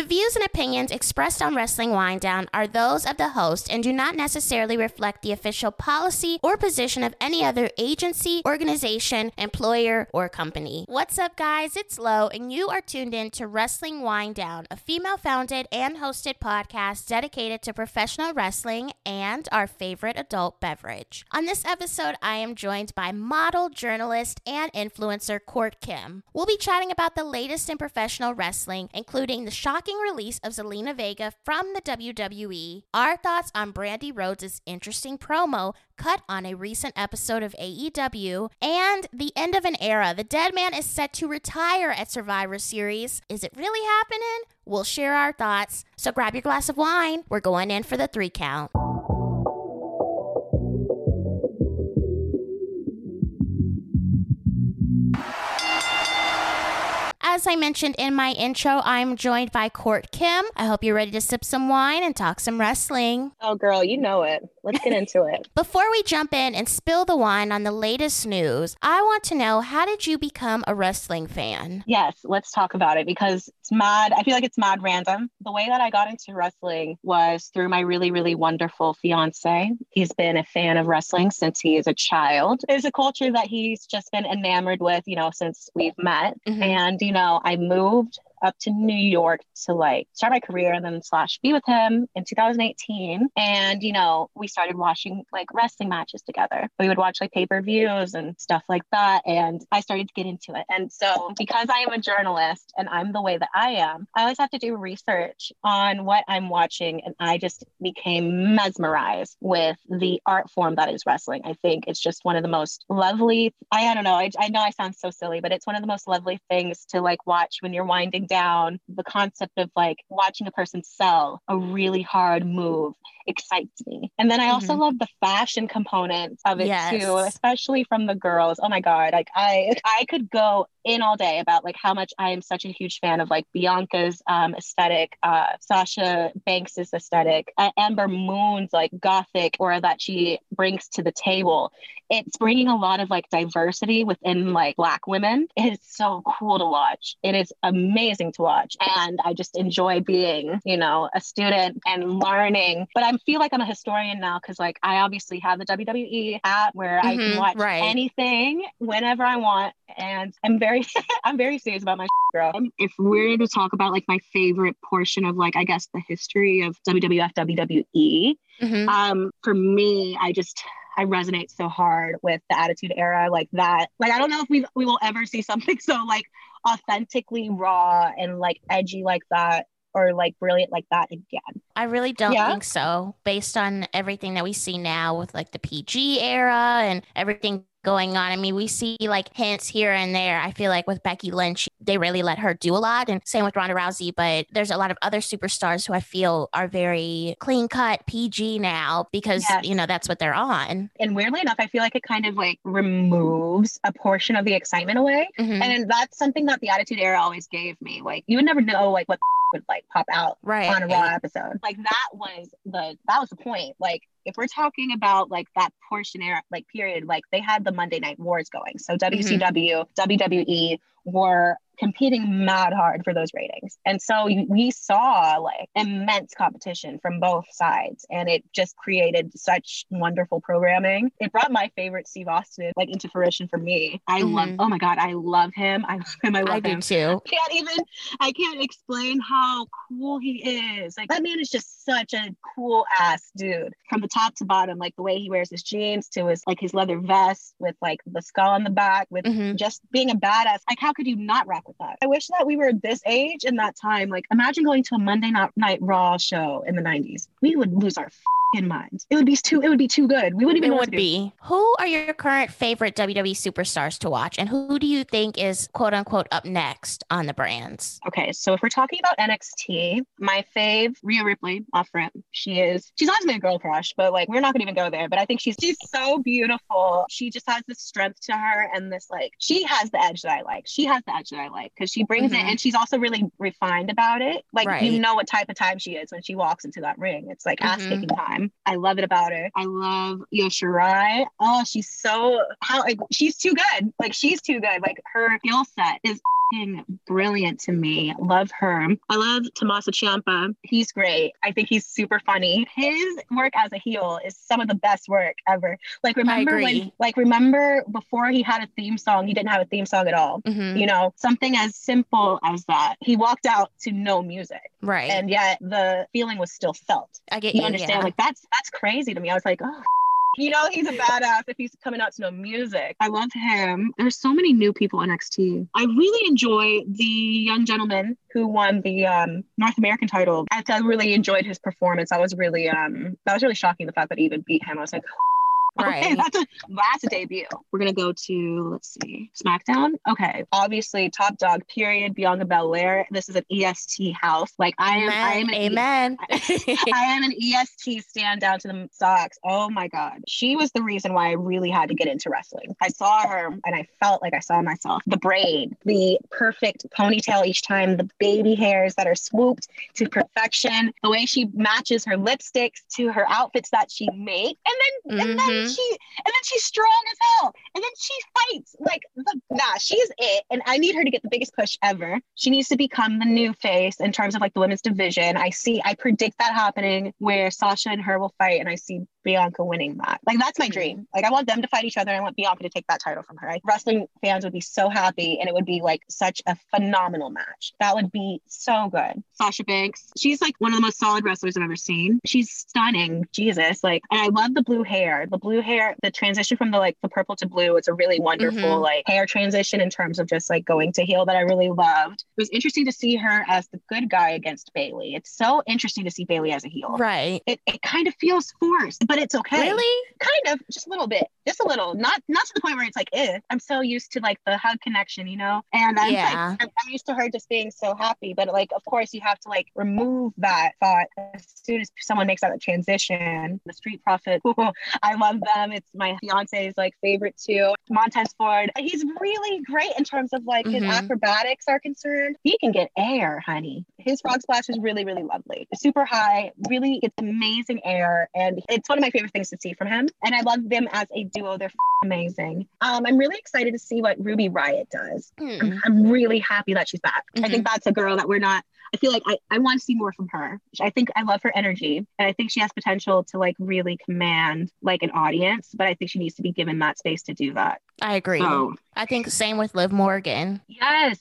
The views and opinions expressed on Wrestling Wind Down are those of the host and do not necessarily reflect the official policy or position of any other agency, organization, employer, or company. What's up, guys? It's Lo, and you are tuned in to Wrestling Wind Down, a female founded and hosted podcast dedicated to professional wrestling and our favorite adult beverage. On this episode, I am joined by model, journalist, and influencer Court Kim. We'll be chatting about the latest in professional wrestling, including the shocking release of Zelina Vega from the WWE, our thoughts on Brandi Rhodes' interesting promo cut on a recent episode of AEW, and the end of an era. The dead man is set to retire at Survivor Series. Is it really happening? We'll share our thoughts. So grab your glass of wine. We're going in for the three count. As I mentioned in my intro, I'm joined by Court Kim. I hope you're ready to sip some wine and talk some wrestling. Oh, girl, you know it. Let's get into it. Before we jump in and spill the wine on the latest news, I want to know how did you become a wrestling fan? Yes, let's talk about it because it's mad. I feel like it's mad random. The way that I got into wrestling was through my really, really wonderful fiance. He's been a fan of wrestling since he is a child. It's a culture that he's just been enamored with, you know, since we've met. Mm-hmm. And, you know, know, I moved up to New York to like start my career and then slash be with him in 2018. And, you know, we started watching like wrestling matches together. We would watch like pay per views and stuff like that. And I started to get into it. And so, because I am a journalist and I'm the way that I am, I always have to do research on what I'm watching. And I just became mesmerized with the art form that is wrestling. I think it's just one of the most lovely, I, I don't know, I, I know I sound so silly, but it's one of the most lovely things to like watch when you're winding down the concept of like watching a person sell a really hard move excites me. And then I also mm-hmm. love the fashion component of it yes. too, especially from the girls. Oh my god, like I I could go in all day about like how much I am such a huge fan of like Bianca's um, aesthetic, uh, Sasha Banks's aesthetic, uh, Ember Moon's like gothic aura that she brings to the table. It's bringing a lot of like diversity within like Black women. It is so cool to watch. It is amazing to watch, and I just enjoy being, you know, a student and learning. But I feel like I'm a historian now because like I obviously have the WWE app where mm-hmm, I can mm-hmm, watch right. anything whenever I want, and I'm very very I'm very serious about my girl. If we're to talk about like my favorite portion of like I guess the history of WWF WWE, mm-hmm. um, for me, I just I resonate so hard with the Attitude Era, like that. Like I don't know if we we will ever see something so like authentically raw and like edgy like that or like brilliant like that again. I really don't yeah. think so, based on everything that we see now with like the PG era and everything going on. I mean, we see like hints here and there. I feel like with Becky Lynch, they really let her do a lot, and same with Ronda Rousey. But there's a lot of other superstars who I feel are very clean cut PG now because you know that's what they're on. And weirdly enough, I feel like it kind of like removes a portion of the excitement away, mm-hmm. and that's something that the Attitude Era always gave me. Like you would never know like what would like pop out right. on a raw episode. Like that was the that was the point. Like if we're talking about like that portion era, like period, like they had the Monday Night Wars going. So WCW, mm-hmm. WWE were competing mad hard for those ratings. And so we saw like immense competition from both sides and it just created such wonderful programming. It brought my favorite Steve Austin like into fruition for me. I mm-hmm. love oh my god, I love him. I love him. I love I him. too. I can't even I can't explain how cool he is. Like that man is just such a cool ass dude. From the top to bottom, like the way he wears his jeans to his like his leather vest with like the skull on the back with mm-hmm. just being a badass. Like how could you not rock with that? I wish that we were this age in that time. Like, imagine going to a Monday Night Raw show in the 90s. We would lose our in mind. It would be too. It would be too good. We wouldn't even. It would be. Who are your current favorite WWE superstars to watch, and who do you think is quote unquote up next on the brands? Okay, so if we're talking about NXT, my fave Rhea Ripley off ramp. She is. She's always been a girl crush, but like we're not gonna even go there. But I think she's she's so beautiful. She just has this strength to her, and this like she has the edge that I like. She has the edge that I like because she brings mm-hmm. it, and she's also really refined about it. Like right. you know what type of time she is when she walks into that ring. It's like mm-hmm. ass kicking time time. I love it about her. I love Io. Oh, she's so how like, she's too good. Like she's too good. Like her skill set is brilliant to me. Love her. I love Tommaso Ciampa. He's great. I think he's super funny. His work as a heel is some of the best work ever. Like remember when like remember before he had a theme song, he didn't have a theme song at all. Mm-hmm. You know, something as simple as that. He walked out to no music. Right. And yet the feeling was still felt. I get you. You understand? Yeah. Like that's that's crazy to me. I was like, oh you know, he's a badass if he's coming out to no music. I love him. There's so many new people on NXT. I really enjoy the young gentleman who won the um, North American title. I, I really enjoyed his performance. I was really um that was really shocking the fact that he even beat him. I was like, Right. Okay, that's a that's a debut. We're gonna go to let's see, SmackDown. Okay, obviously top dog. Period. Bianca Belair. This is an EST house. Like I am. Amen. I am. An Amen. E- I am an EST stand down to the socks. Oh my god, she was the reason why I really had to get into wrestling. I saw her and I felt like I saw myself. The braid, the perfect ponytail each time, the baby hairs that are swooped to perfection, the way she matches her lipsticks to her outfits that she makes, and then mm-hmm. and then mm-hmm. she and then she's strong as hell. And then she fights like the, nah, she's it. And I need her to get the biggest push ever. She needs to become the new face in terms of like the women's division. I see, I predict that happening where Sasha and her will fight, and I see Bianca winning that. Like that's my mm-hmm. dream. Like I want them to fight each other. And I want Bianca to take that title from her. Right? Wrestling fans would be so happy, and it would be like such a phenomenal match. That would be so good. Sasha Banks, she's like one of the most solid wrestlers I've ever seen. She's stunning. Jesus, like, and I love the blue hair. The blue hair, the transition from the like the purple to blue. It's a really wonderful mm-hmm. like hair transition in terms of just like going to heel that I really loved. It was interesting to see her as the good guy against Bayley. It's so interesting to see Bayley as a heel. Right. It, it kind of feels forced but it's okay. Really? Kind of, just a little bit, just a little. Not not to the point where it's like, eh. I'm so used to like the hug connection, you know. And I'm yeah. like, I'm, used to her just being so happy. But like, of course, you have to like remove that thought as soon as someone makes that transition. The Street Profit, I love them. It's my fiance's like favorite too. Montez Ford, he's really great in terms of like mm-hmm. his acrobatics are concerned. He can get air, honey. His frog splash is really, really lovely. Super high, really it's amazing air, and it's one of my favorite things to see from him. And I love them as a duo. They're amazing. Um, I'm really excited to see what Ruby Riot does. Mm. I'm, I'm, really happy that she's back. Mm-hmm. I think mm-hmm. that's a girl that we're not. I feel like I, I want to see more from her. I think I love her energy and I think she has potential to like really command like an audience, but I think she needs to be given that space to do that. I agree. So, I think same with Liv Morgan. Yes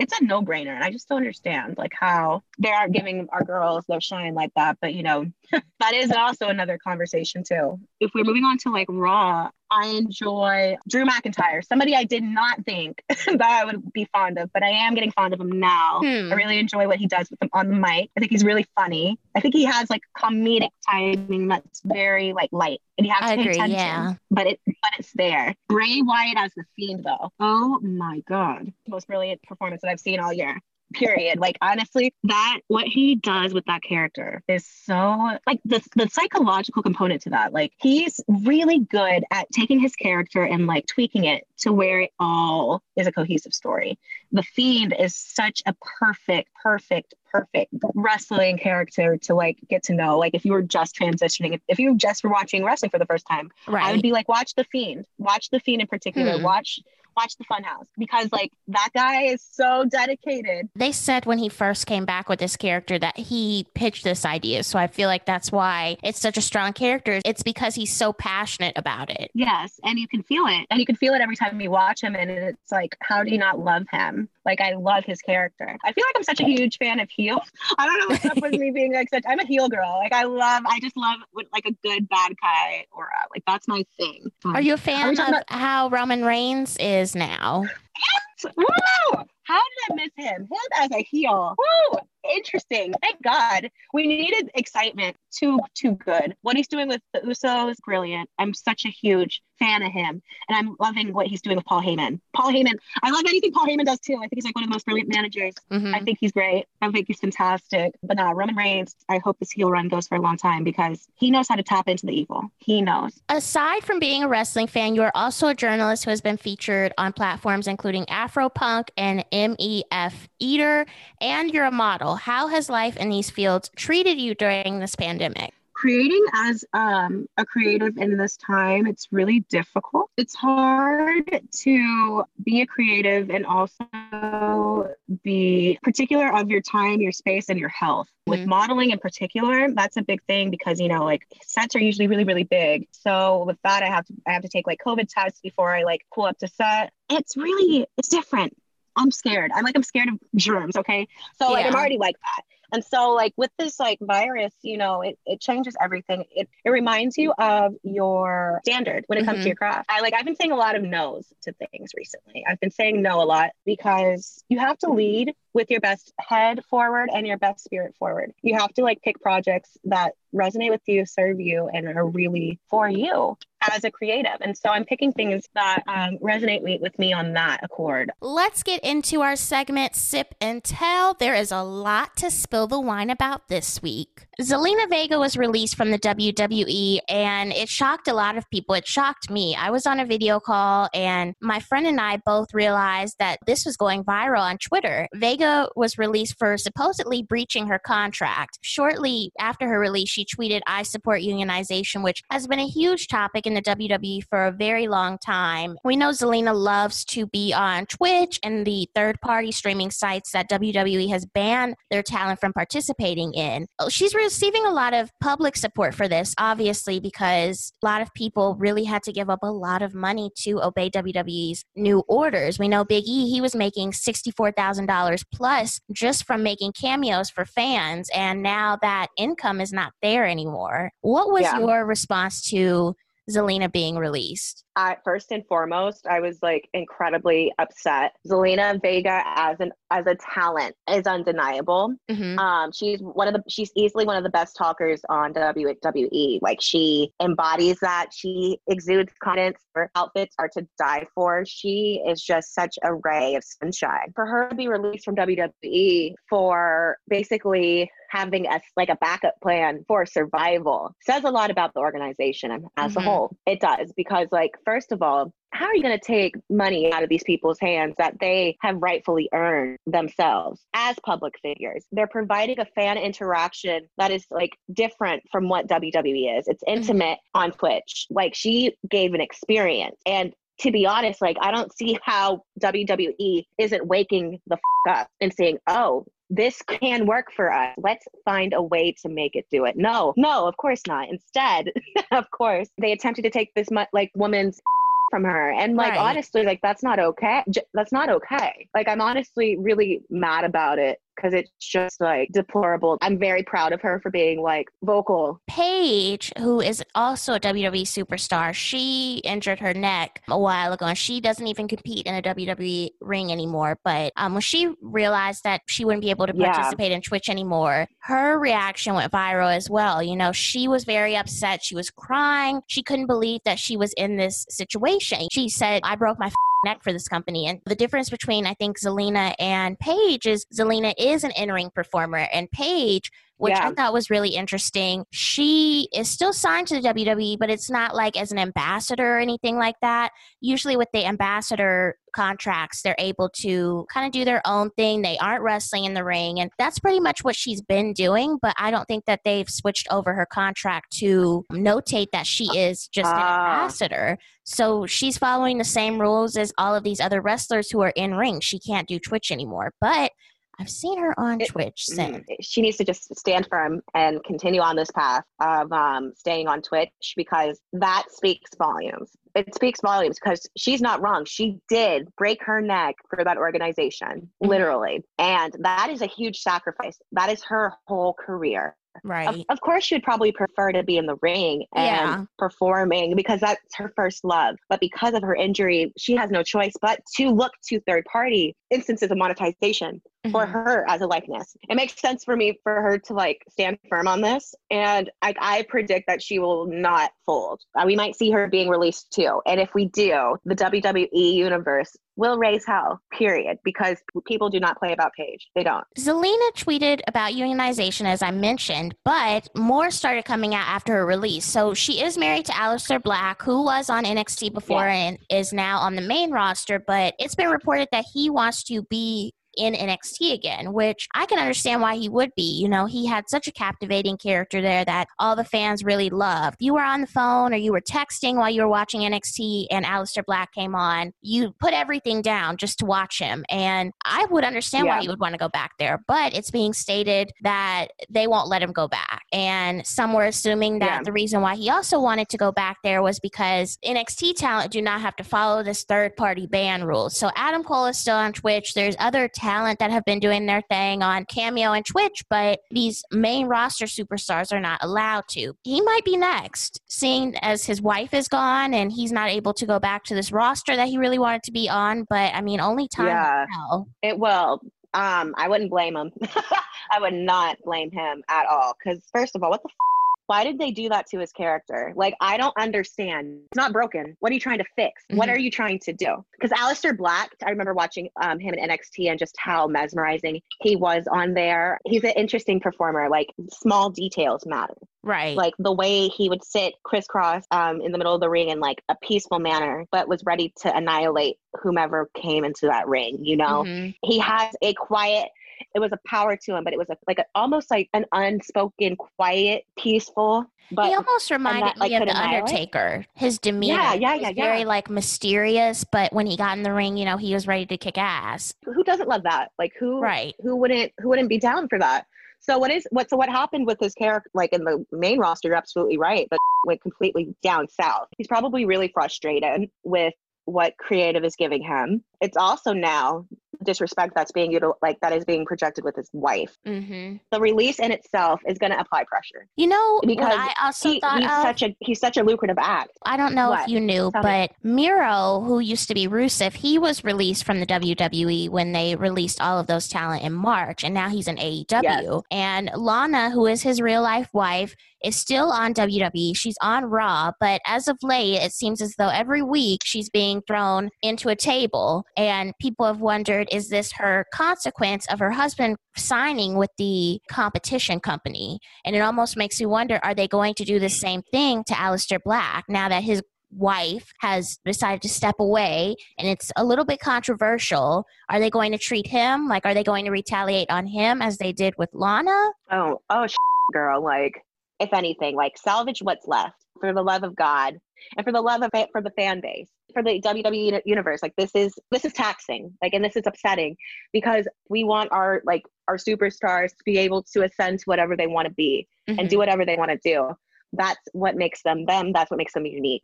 it's a no-brainer and i just don't understand like how they aren't giving our girls their shine like that but you know that is also another conversation too if we're moving on to like raw i enjoy drew mcintyre somebody i did not think that i would be fond of but i am getting fond of him now hmm. i really enjoy what he does with him on the mic i think he's really funny i think he has like comedic timing that's very like light and you have to I pay agree, attention yeah. but it but it's there. Bray wyatt as the fiend though. Oh my god. Most brilliant performance that I've seen all year period. Like honestly that what he does with that character is so like the, the psychological component to that. Like he's really good at taking his character and like tweaking it to where it all is a cohesive story. The fiend is such a perfect perfect perfect wrestling character to like get to know like if you were just transitioning if, if you just were watching wrestling for the first time right. i would be like watch the fiend watch the fiend in particular hmm. watch watch the Funhouse because like that guy is so dedicated. They said when he first came back with this character that he pitched this idea. So I feel like that's why it's such a strong character. It's because he's so passionate about it. Yes. And you can feel it. And you can feel it every time you watch him. And it's like, how do you not love him? Like I love his character. I feel like I'm such a huge fan of heel. I don't know what's up with me being like such. I'm a heel girl. Like I love. I just love like a good bad guy aura. Like that's my thing. Are you a fan of about- how Roman Reigns is now? Yes. Woo! How did I miss him? Him as a heel. Woo! Interesting. Thank God. We needed excitement. Too, too good. What he's doing with the Usos, is brilliant. I'm such a huge fan of him. And I'm loving what he's doing with Paul Heyman. Paul Heyman, I love anything Paul Heyman does too. I think he's like one of the most brilliant managers. Mm-hmm. I think he's great. I think he's fantastic. But now Roman Reigns, I hope this heel run goes for a long time because he knows how to tap into the evil. He knows. Aside from being a wrestling fan, you are also a journalist who has been featured on platforms including Afropunk and MEF Eater, and you're a model. How has life in these fields treated you during this pandemic? creating as um, a creative in this time, it's really difficult. It's hard to be a creative and also be particular of your time, your space, and your health. Mm-hmm. With modeling in particular, that's a big thing because you know, like sets are usually really, really big. So with that, I have to I have to take like COVID tests before I like pull up to set. It's really it's different. I'm scared. I'm like I'm scared of germs. Okay, so like yeah. I'm already like that. And so like with this like virus, you know, it, it changes everything. It, it reminds you of your standard when it comes mm-hmm. to your craft. I like I've been saying a lot of no's to things recently. I've been saying no a lot because you have to lead with your best head forward and your best spirit forward. You have to like pick projects that resonate with you, serve you, and are really for you as a creative. And so I'm picking things that um, resonate with me on that accord. Let's get into our segment, Sip and Tell. There is a lot to spill the wine about this week. Zelina Vega was released from the WWE and it shocked a lot of people. It shocked me. I was on a video call and my friend and I both realized that this was going viral on Twitter. Vega was released for supposedly breaching her contract. Shortly after her release, she tweeted, I support unionization, which has been a huge topic in the WWE for a very long time. We know Zelina loves to be on Twitch and the third party streaming sites that WWE has banned their talent from participating in. Oh, she's receiving a lot of public support for this, obviously, because a lot of people really had to give up a lot of money to obey WWE's new orders. We know Big E, he was making $64,000 plus just from making cameos for fans, and now that income is not there anymore. What was yeah. your response to Zelina being released? I, first and foremost, I was like incredibly upset. Zelina Vega as an as a talent is undeniable. Mm-hmm. Um, she's one of the she's easily one of the best talkers on WWE. Like she embodies that. She exudes confidence. Her outfits are to die for. She is just such a ray of sunshine. For her to be released from WWE for basically having a like a backup plan for survival says a lot about the organization as mm-hmm. a whole. It does because like first of all, how are you going to take money out of these people's hands that they have rightfully earned themselves as public figures? They're providing a fan interaction that is like different from what WWE is. It's mm-hmm. intimate mm-hmm. on Twitch. Like she gave an experience. And to be honest, like I don't see how WWE isn't waking the f- up and saying, "Oh, this can work for us. Let's find a way to make it do it." No, no, of course not. Instead, of course, they attempted to take this like woman's from her and like right. honestly like that's not okay J- that's not okay like i'm honestly really mad about it because it's just like deplorable. I'm very proud of her for being like vocal. Paige, who is also a WWE superstar, she injured her neck a while ago and she doesn't even compete in a WWE ring anymore. But um, when she realized that she wouldn't be able to participate yeah. in Twitch anymore, her reaction went viral as well. You know, she was very upset. She was crying. She couldn't believe that she was in this situation. She said, I broke my neck for this company. And the difference between, I think, Zelina and Paige is Zelina is an in ring performer, and Paige which yeah. I thought was really interesting. She is still signed to the WWE, but it's not like as an ambassador or anything like that. Usually, with the ambassador contracts, they're able to kind of do their own thing. They aren't wrestling in the ring. And that's pretty much what she's been doing. But I don't think that they've switched over her contract to notate that she is just uh. an ah. ambassador. So she's following the same rules as all of these other wrestlers who are in ring. She can't do Twitch anymore. But I've seen her on it, Twitch since. Mm, she needs to just stand firm and continue on this path of um, staying on Twitch because that speaks volumes. It speaks volumes because she's not wrong. She did break her neck for that organization, mm-hmm. literally. And that is a huge sacrifice. That is her whole career. Right. Of, of, course, she would probably prefer to be in the ring and yeah. performing because that's her first love. But because of her injury, she has no choice but to look to third party instances of monetization mm-hmm. for her as a likeness. It makes sense for me for her to like stand firm on this. And I, I predict that she will not fold. Uh, we might see her being released too. And if we do, the WWE universe will raise hell, period, because people do not play about Paige. They don't. Zelina tweeted about unionization, as I mentioned, but more started coming out after her release. So she is married to Aleister Black, who was on NXT before yeah. and is now on the main roster, but it's been reported that he wants to be in NXT again, which I can understand why he would be. You know, he had such a captivating character there that all the fans really loved. You were on the phone or you were texting while you were watching NXT and Aleister Black came on. You put everything down just to watch him. And I would understand yeah. why you would want to go back there, but it's being stated that they won't let him go back. And some were assuming that yeah. the reason why he also wanted to go back there was because NXT talent do not have to follow this third party ban rules. So Adam Cole is still on Twitch. There's other talent that have been doing their thing on Cameo and Twitch, but these main roster superstars are not allowed to. He might be next, seeing as his wife is gone and he's not able to go back to this roster that he really wanted to be on. But I mean, only time yeah, will It will. Um, I wouldn't blame him. I would not blame him at all. Because first of all, what the f- why did they do that to his character? Like, I don't understand. It's not broken. What are you trying to fix? Mm-hmm. What are you trying to do? Because Aleister Black, I remember watching um, him in NXT and just how mesmerizing he was on there. He's an interesting performer. Like, small details matter. Right. Like the way he would sit crisscross um, in the middle of the ring in like a peaceful manner, but was ready to annihilate whomever came into that ring, you know? Mm-hmm. He has a quiet it was a power to him, but it was a, like a, almost like an unspoken, quiet, peaceful. But he almost reminded that, like, me of the Undertaker. His demeanor, yeah, yeah, yeah, yeah, very like mysterious. But when he got in the ring, you know, he was ready to kick ass. Who doesn't love that? Like who? Right. Who wouldn't? Who wouldn't be down for that? So what is what? So what happened with his character? Like in the main roster, you're absolutely right, but went completely down south. He's probably really frustrated with what creative is giving him. It's also now disrespect that's being util- like that is being projected with his wife. Mm-hmm. The release in itself is going to apply pressure. You know, because I also he, thought he's of, such a he's such a lucrative act. I don't know what? if you knew, Tell but me. Miro, who used to be Rusev, he was released from the WWE when they released all of those talent in March, and now he's in AEW. Yes. And Lana, who is his real life wife, is still on WWE. She's on Raw, but as of late, it seems as though every week she's being thrown into a table. And people have wondered is this her consequence of her husband signing with the competition company? And it almost makes you wonder are they going to do the same thing to Aleister Black now that his wife has decided to step away and it's a little bit controversial? Are they going to treat him? Like are they going to retaliate on him as they did with lana? Oh oh girl like if anything, like salvage what's left for the love of God and for the love of it for the fan base for the WWE universe. Like this is this is taxing. Like and this is upsetting because we want our like our superstars to be able to ascend to whatever they want to be mm-hmm. and do mm-hmm. whatever they want to do. That's what makes them them. That's what makes them unique.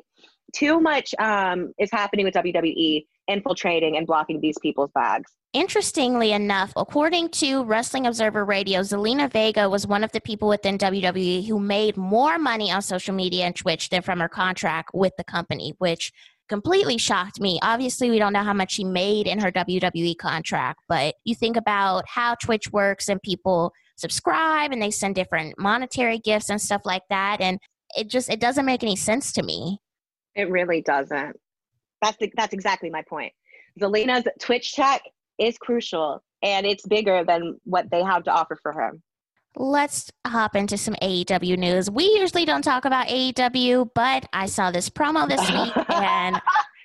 Too much um, is happening with WWE infiltrating and blocking these people's bags. Interestingly enough, according to Wrestling Observer Radio, Zelina Vega was one of the people within WWE who made more money on social media and Twitch than from her contract with the company, which completely shocked me. Obviously, we don't know how much she made in her WWE contract, but you think about how Twitch works and people subscribe and they send different monetary gifts and stuff like that and it just it doesn't make any sense to me. It really doesn't. That's the, that's exactly my point. Zelina's Twitch check is crucial and it's bigger than what they have to offer for her. Let's hop into some AEW news. We usually don't talk about AEW, but I saw this promo this week and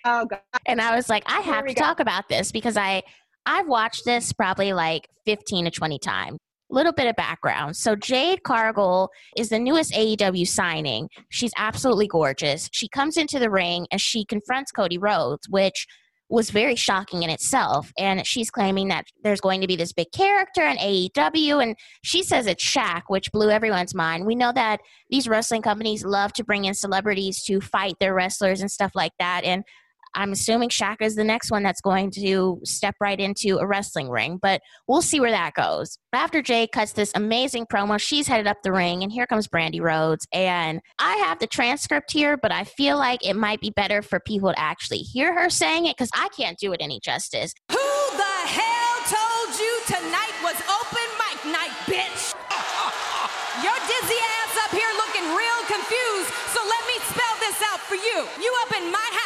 oh God. and I was like, I have to go. talk about this because I I've watched this probably like 15 to 20 times. Little bit of background. So Jade Cargill is the newest AEW signing. She's absolutely gorgeous. She comes into the ring and she confronts Cody Rhodes, which was very shocking in itself. And she's claiming that there's going to be this big character in AEW, and she says it's Shaq, which blew everyone's mind. We know that these wrestling companies love to bring in celebrities to fight their wrestlers and stuff like that. And I'm assuming Shaq is the next one that's going to step right into a wrestling ring, but we'll see where that goes. After Jay cuts this amazing promo, she's headed up the ring, and here comes Brandi Rhodes. And I have the transcript here, but I feel like it might be better for people to actually hear her saying it because I can't do it any justice. Who the hell told you tonight was open mic night, bitch? Your dizzy ass up here looking real confused, so let me spell this out for you. You up in my house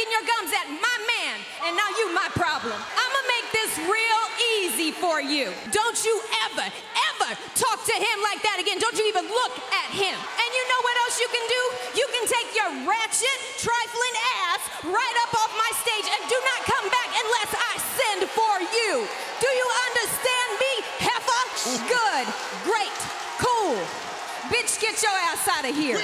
smacking your gums at my man, and now you my problem. I'ma make this real easy for you. Don't you ever, ever talk to him like that again. Don't you even look at him. And you know what else you can do? You can take your ratchet, trifling ass right up off my stage and do not come back unless I send for you. Do you understand me, heifer? Good, great, cool. Bitch, get your ass out of here.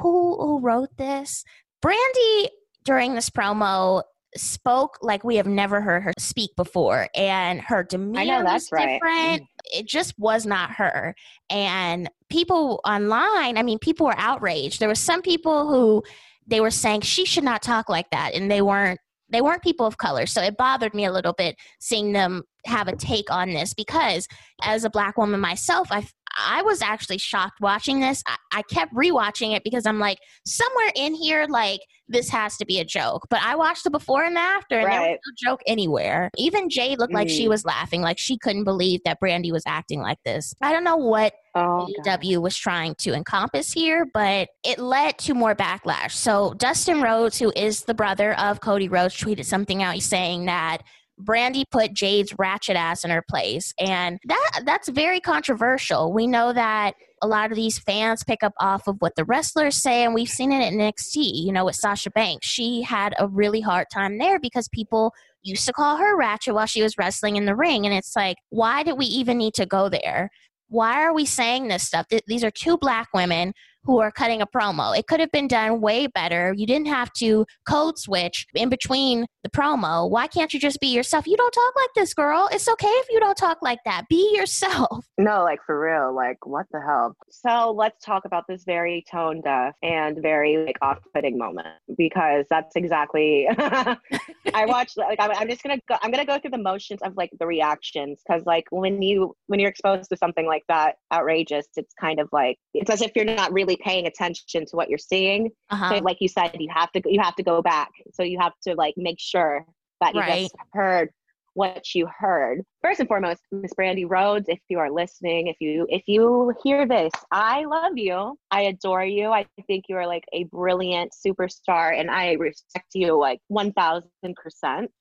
Who wrote this? Brandi during this promo spoke like we have never heard her speak before. And her demeanor was right. different. It just was not her. And people online i mean people were outraged. There were some people who they were saying she should not talk like that. And they weren't they weren't people of color. So it bothered me a little bit seeing them have a take on this because as a black woman myself i i was actually shocked watching this i, I kept rewatching it because i'm like somewhere in here like this has to be a joke but i watched the before and the after and there was no joke anywhere even jade looked like she Mm. was laughing like she couldn't believe that brandi was acting like this i don't know what Oh. AEW was trying to encompass here, but it led to more backlash. So Dustin Rhodes, who is the brother of Cody Rhodes, tweeted something out saying that Brandi put Jade's ratchet ass in her place, and that that's very controversial. We know that a lot of these fans pick up off of what the wrestlers say, and we've seen it at NXT. You know, with Sasha Banks, she had a really hard time there because people used to call her ratchet while she was wrestling in the ring, and it's like, why did we even need to go there? why are we saying this stuff? Th- These are two black women who are cutting a promo. It could have been done way better. You didn't have to code switch in between the promo. Why can't you just be yourself? You don't talk like this, girl. It's okay if you don't talk like that. Be yourself. No, like for real. Like, what the hell? So let's talk about this very tone deaf and very like off-putting moment because that's exactly. I watched. Like, I'm, I'm just gonna go. I'm gonna go through the motions of like the reactions because like when you when you're exposed to something like that outrageous, it's kind of like it's as if you're not really paying attention to what you're seeing. Uh-huh. So, like you said, you have to you have to go back. So you have to like make sure that you Right. just heard what you heard. First and foremost, Miss Brandi Rhodes, if you are listening, if you if you hear this, I love you. I adore you. I think you are like a brilliant superstar and I respect you like 1000%.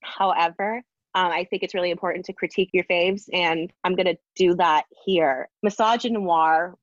However, um, I think it's really important to critique your faves, and I'm going to do that here. Misogynoir,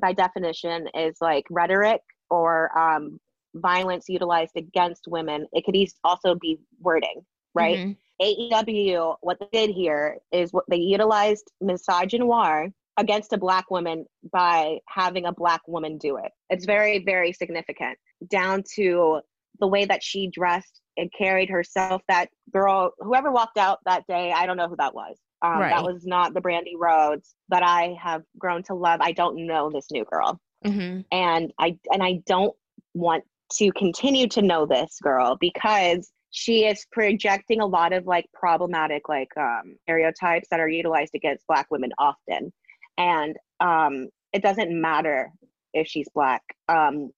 by definition, is like rhetoric or um, violence utilized against women. It could also be wording, right? Mhm. AEW, what they did here is what they utilized misogynoir against a black woman by having a black woman do it. It's very, very significant down to the way that she dressed and carried herself. That girl, whoever walked out that day, I don't know who that was. Um, Right. That was not the Brandi Rhodes that I have grown to love. I don't know this new girl Mhm. and I and I don't want to continue to know this girl because she is projecting a lot of like problematic like um, stereotypes that are utilized against black women often and um, it doesn't matter if she's black um,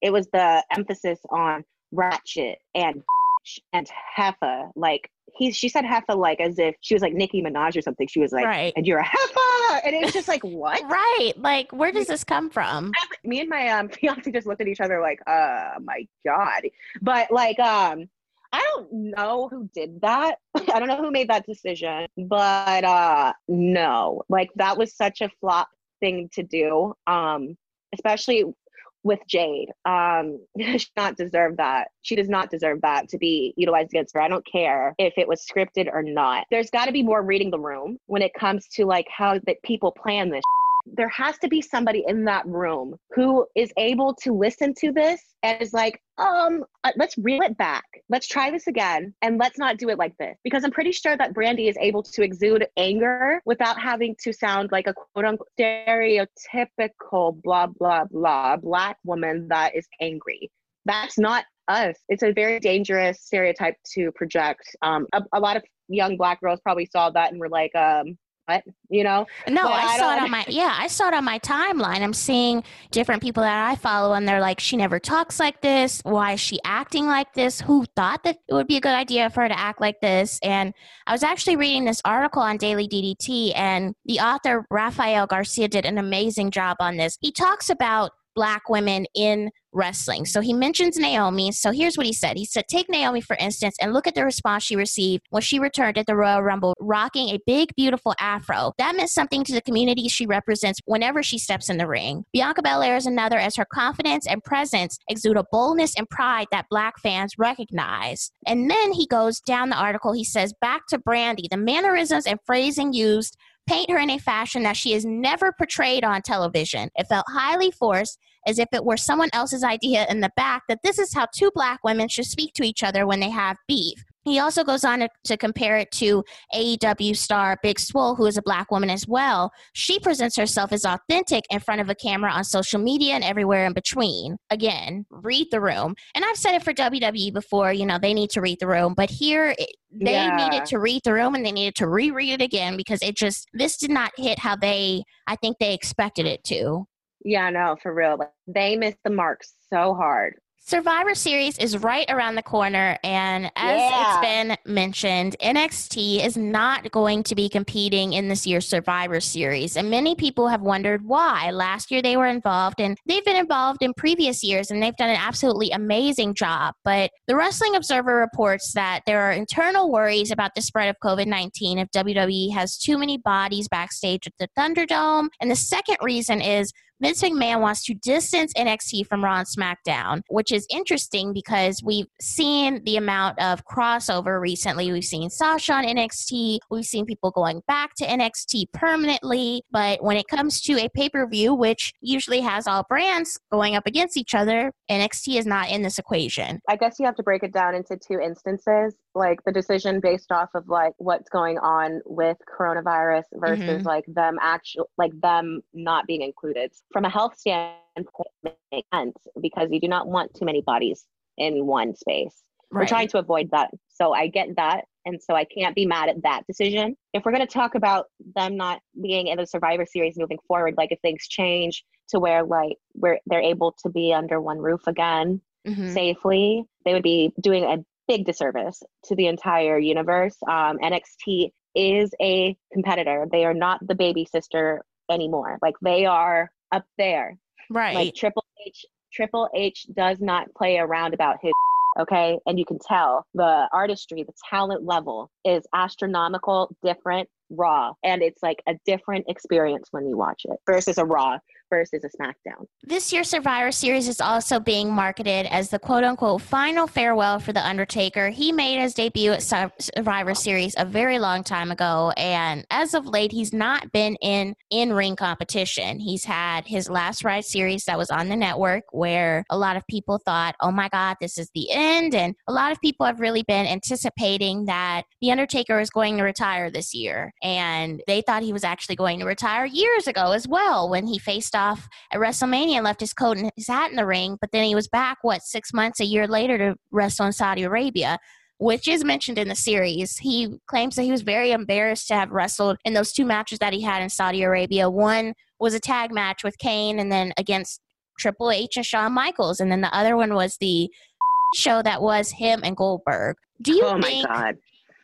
it was the emphasis on ratchet and and heifer like he she said heifer like as if she was like Nicki Minaj or something she was like Right. and you're a heifer and it's just like what Right. Like, where does this come from? me and my um fiance just looked at each other like, uh my God. But like um I don't know who did that. I don't know who made that decision, but uh no. Like that was such a flop thing to do. Um especially with Jade. Um she does not deserve that. She does not deserve that to be utilized against her. I don't care if it was scripted or not. There's got to be more reading the room when it comes to like how that people plan this there has to be somebody in that room who is able to listen to this and is like, um, uh, let's reel it back. Let's try this again and let's not do it like this. Because I'm pretty sure that Brandi is able to exude anger without having to sound like a quote unquote stereotypical blah, blah, blah black woman that is angry. That's not us. It's a very dangerous stereotype to project. Um, a, a lot of young black girls probably saw that and were like, um, what? You know? No, But I, I saw it on my yeah, I saw it on my timeline. I'm seeing different people that I follow and they're like, she never talks like this. Why is she acting like this? Who thought that it would be a good idea for her to act like this? And I was actually reading this article on Daily DDT and the author Rafael Garcia did an amazing job on this. He talks about black women in wrestling. So he mentions Naomi. So here's what he said. He said, Take Naomi, for instance, and look at the response she received when she returned at the Royal Rumble, rocking a big, beautiful afro. That meant something to the community she represents whenever she steps in the ring. Bianca Belair is another, as her confidence and presence exude a boldness and pride that black fans recognize. And then he goes down the article. He says, Back to Brandi, the mannerisms and phrasing used paint her in a fashion that she is never portrayed on television. It felt highly forced, as if it were someone else's idea in the back that this is how two black women should speak to each other when they have beef. He also goes on to, to, compare it to AEW star Big Swole, who is a black woman as well. She presents herself as authentic in front of a camera on social media and everywhere in between. Again, read the room. And I've said it for WWE before, you know, they need to read the room, but here it, they yeah. needed to read the room and they needed to reread it again because it just, this did not hit how they, I think they expected it to. Yeah, no, for real. They missed the mark so hard. Survivor Series is right around the corner, and as yeah. it's been mentioned, NXT is not going to be competing in this year's Survivor Series. And many people have wondered why. Last year they were involved, and they've been involved in previous years, and they've done an absolutely amazing job. But the Wrestling Observer reports that there are internal worries about the spread of COVID 19 if WWE has too many bodies backstage at the Thunderdome. And the second reason is Vince McMahon wants to distance NXT from Raw and SmackDown, which is interesting because we've seen the amount of crossover recently. We've seen Sasha on NXT, we've seen people going back to NXT permanently. But when it comes to a pay per view, which usually has all brands going up against each other, NXT is not in this equation. I guess you have to break it down into two instances like the decision based off of like what's going on with coronavirus versus mm-hmm. like them actual like them not being included from a health standpoint makes sense because you do not want too many bodies in one space right. we're trying to avoid that so i get that and so i can't be mad at that decision if we're going to talk about them not being in the survivor series moving forward like if things change to where like where they're able to be under one roof again mm-hmm. safely they would be doing a big disservice to the entire universe. Um, NXT is a competitor. They are not the baby sister anymore. Like they are up there. Right. Like Triple H. Triple H does not play around about his. Okay. And you can tell the artistry, the talent level is astronomical, different, raw. And it's like a different experience when you watch it versus a raw versus a SmackDown. This year's Survivor Series is also being marketed as the quote unquote final farewell for The Undertaker. He made his debut at Survivor Series a very long time ago, and as of late, he's not been in in ring competition. He's had his last ride series that was on the network where a lot of people thought, oh my God, this is the end. And a lot of people have really been anticipating that The Undertaker is going to retire this year. And they thought he was actually going to retire years ago as well when he faced off off at WrestleMania and left his coat and his hat in the ring, but then he was back, what, six months, a year later to wrestle in Saudi Arabia which is mentioned in the series. He claims that he was very embarrassed to have wrestled in those two matches that he had in Saudi Arabia. One was a tag match with Kane and then against Triple H and Shawn Michaels, and then the other one was the show that was him and Goldberg. Do you oh think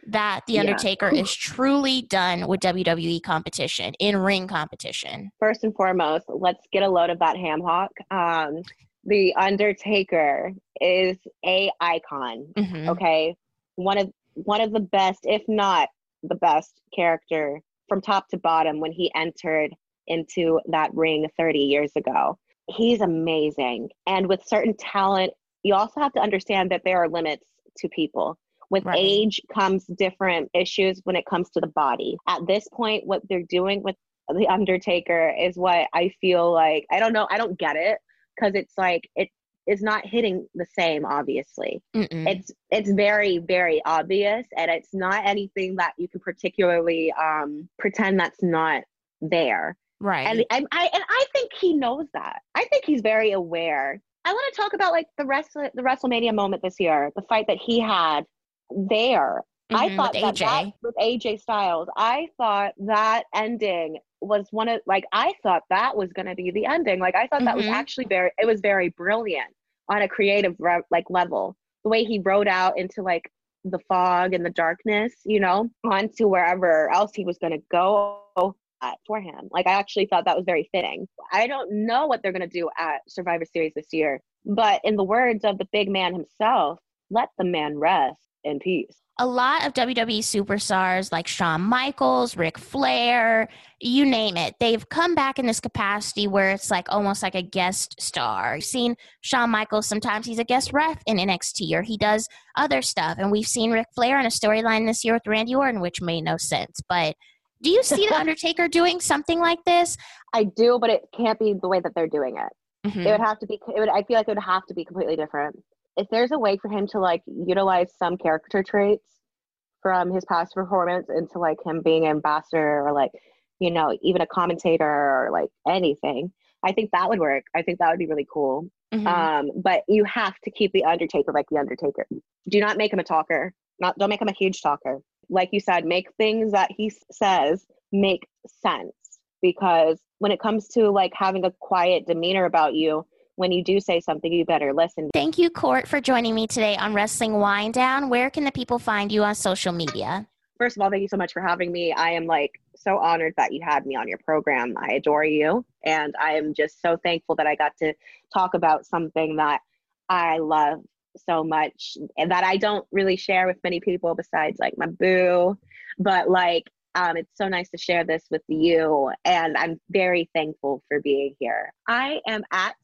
that The Undertaker yeah. is truly done with WWE competition, in ring competition? First and foremost, let's get a load of that ham hock. Um, the Undertaker is a icon. Mm-hmm. Okay, one of one of the best, if not the best, character from top to bottom when he entered into that ring 30 years ago. He's amazing, and with certain talent, you also have to understand that there are limits to people with right. age comes different issues when it comes to the body. At this point, what they're doing with the Undertaker is what I feel like. I don't know. I don't get it because it's like it is not hitting the same. Obviously, Mm-mm. it's it's very very obvious, and it's not anything that you can particularly um, pretend that's not there. Right. And I, I and I think he knows that. I think he's very aware. I want to talk about like the rest the WrestleMania moment this year, the fight that he had there. Mm-hmm, I thought that, that with AJ Styles, I thought that ending was one of like I thought that was going to be the ending. Like I thought mm-hmm. that was mm-hmm. actually very it was very brilliant on a creative like level. The way he rode out into like the fog and the darkness, you know, onto wherever else he was going to go for him. Like I actually thought that was very fitting. I don't know what they're going to do at Survivor Series this year, but in the words of the big man himself, let the man rest in peace a lot of WWE superstars like Shawn Michaels, Ric Flair, you name it, they've come back in this capacity where it's like almost like a guest star. You've seen Shawn Michaels, sometimes he's a guest ref in NXT or he does other stuff. And we've seen Ric Flair in a storyline this year with Randy Orton, which made no sense. But do you see The Undertaker doing something like this? I do, but it can't be the way that they're doing it. Mm-hmm. It would have to be, it would, I feel like it would have to be completely different if there's a way for him to like utilize some character traits from his past performance into like him being an ambassador or like you know even a commentator or like anything i think that would work. I think that would be really cool. Mm-hmm. um but you have to keep the undertaker like the undertaker. Do not make him a talker. Not don't make him a huge talker. Like you said make things that he says make sense. Because when it comes to like having a quiet demeanor about you when you do say something, you better listen. Thank you, Court, for joining me today on Wrestling Wine Down. Where can the people find you on social media? First of all, thank you so much for having me. I am like so honored that you had me on your program. I adore you. And I am just so thankful that I got to talk about something that I love so much and that I don't really share with many people besides like my boo. But like, um, it's so nice to share this with you. And I'm very thankful for being here. I am at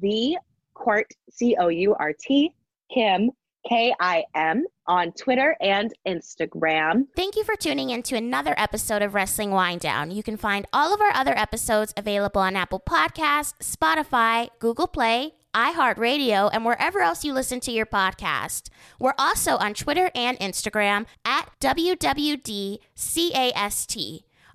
the Court, C O U R T, Kim, K I M, on Twitter and Instagram. Thank you for tuning in to another episode of Wrestling Wine Down. You can find all of our other episodes available on Apple Podcasts, Spotify, Google Play, iHeartRadio, and wherever else you listen to your podcast. We're also on Twitter and Instagram at WWDCAST.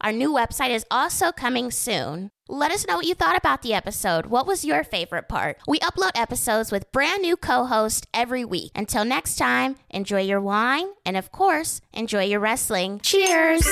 Our new website is also coming soon. Let us know what you thought about the episode. What was your favorite part? We upload episodes with brand new co hosts every week. Until next time, enjoy your wine and, of course, enjoy your wrestling. Cheers!